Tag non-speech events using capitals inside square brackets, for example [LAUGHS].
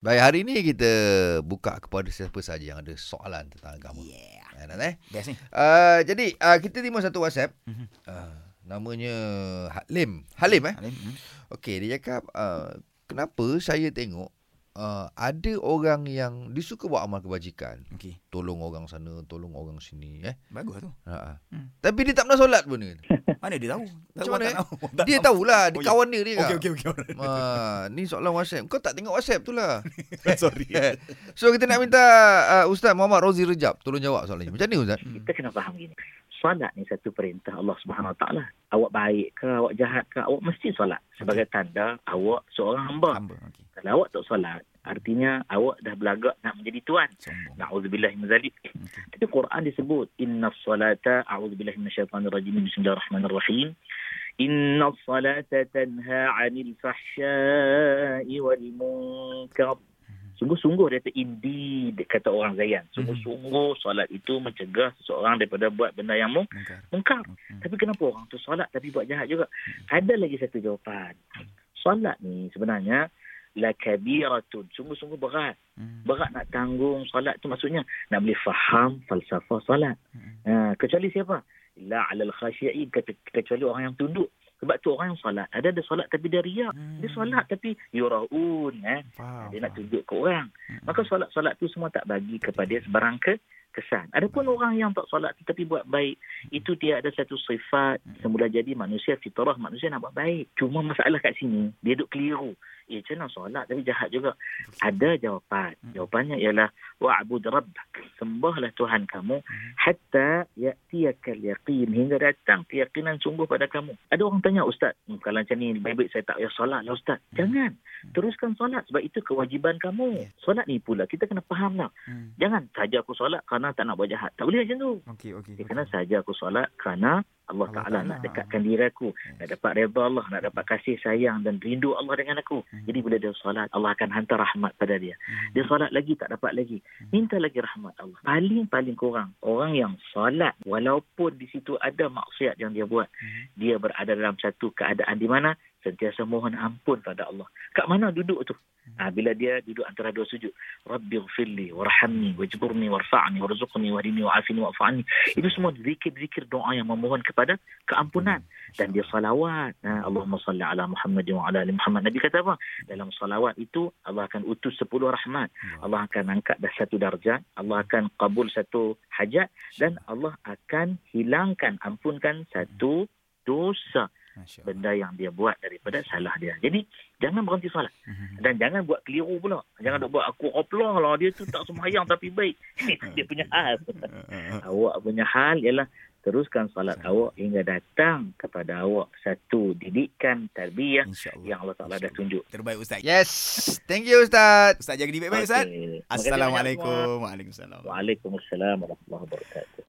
Baik, hari ini kita buka kepada siapa saja yang ada soalan tentang agama. Yeah. Ya, Nat, eh? Best ni. Uh, jadi, uh, kita terima satu WhatsApp. Mhm. Uh, namanya Halim. Halim eh? Alim. Hmm. Okey, dia cakap, uh, kenapa saya tengok uh, ada orang yang dia suka buat amal kebajikan. Okey. Tolong orang sana, tolong orang sini. Eh? Bagus tu. Ha. Hmm. Tapi dia tak pernah solat pun. Ni. [LAUGHS] Mana dia tahu? Macam mana, tak eh? tahu. [LAUGHS] Tak Dia tahu. tahulah, dia Oh, ya. kawan dia dia. Okey okey okey. Ah, ni soalan WhatsApp. Kau tak tengok WhatsApp tu lah. [LAUGHS] Sorry. so kita nak minta uh, Ustaz Muhammad Rozi Rejab tolong jawab soalan ni. Macam ni Ustaz? Hmm. Kita kena faham gini. Solat ni satu perintah Allah Subhanahu Wa Taala. Awak baik ke, awak jahat ke, awak mesti solat sebagai tanda awak seorang hamba. Hamba. Okey. Kalau awak tak solat, artinya awak dah belagak nak menjadi tuan. Sombong. Na'udzubillah min zalik. Tapi Quran disebut inna salata a'udzubillahi minasyaitanir rajim bismillahirrahmanirrahim. Inna salata tanha 'anil fahsya'i wal munkar. Sungguh-sungguh dia kata indeed kata orang Zayan. Sungguh-sungguh solat itu mencegah seseorang daripada buat benda yang mung- Mungkar. mungkar. Hmm. Tapi kenapa orang tu solat tapi buat jahat juga? Ada lagi satu jawapan. Solat ni sebenarnya la kabiratun. Sungguh-sungguh berat. Hmm. Berat nak tanggung solat tu maksudnya nak boleh faham falsafah solat. Hmm. Ha, kecuali siapa? La alal khasyiin kecuali orang yang tunduk. Sebab tu orang yang solat. Ada ada solat tapi dia riak. Hmm. Dia solat tapi yuraun. Eh. Faham. Dia nak tunjuk ke orang. Hmm. Maka solat-solat tu semua tak bagi kepada sebarang ke kesan. Adapun orang yang tak solat tetapi buat baik, itu dia ada satu sifat semula jadi manusia fitrah manusia nak buat baik. Cuma masalah kat sini, dia duk keliru. Eh, macam mana solat tapi jahat juga? Ada jawapan. Jawapannya ialah wa'bud rabbak. Sembahlah Tuhan kamu hatta ya'tiyakal yaqin hingga datang keyakinan sungguh pada kamu. Ada orang tanya ustaz, hmm, kalau macam ni baik-baik saya tak payah solat lah ustaz. Jangan. Teruskan solat sebab itu kewajipan kamu. Solat ni pula kita kena faham lah. Hmm. Jangan saja aku solat kerana tak nak buat jahat. Tak boleh macam tu. Okey okey. Dia kena saja aku solat kerana Allah, Ta'ala, nak dekatkan diri aku. Nak dapat redha Allah. Nak dapat kasih sayang dan rindu Allah dengan aku. Hmm. Jadi bila dia solat, Allah akan hantar rahmat pada dia. Hmm. Dia solat lagi tak dapat lagi. Minta lagi rahmat Allah. Paling-paling kurang. Orang yang solat walaupun di situ ada maksiat yang dia buat. Hmm. Dia berada dalam satu keadaan di mana sentiasa mohon ampun pada Allah. Kat mana duduk tu? Ha, bila dia duduk antara dua sujud. Rabbi ghafirli warhamni wajburni warfa'ni warzuqni wahdini wa'afini wa'fa'ni. Itu semua zikir-zikir doa yang memohon kepada keampunan. Dan dia salawat. Ha, Allahumma salli ala Muhammad wa ala ali Muhammad. Nabi kata apa? Dalam salawat itu Allah akan utus sepuluh rahmat. Allah akan angkat dah satu darjat. Allah akan kabul satu hajat. Dan Allah akan hilangkan, ampunkan satu dosa. Benda yang dia buat daripada salah dia. Jadi jangan berhenti solat Hmm. dan jangan buat keliru pula. Jangan nak buat aku oplah lah dia tu tak sembahyang tapi baik. [LAUGHS] dia punya hal. awak punya hal ialah teruskan solat awak hingga datang kepada awak satu didikan tarbiyah InsyaAllah. yang Allah Taala dah tunjuk. Terbaik Ustaz. Yes. Thank you Ustaz. Ustaz jaga diri baik-baik Ustaz. Kasih banyak Assalamualaikum. Waalaikumsalam. Waalaikumsalam warahmatullahi wabarakatuh.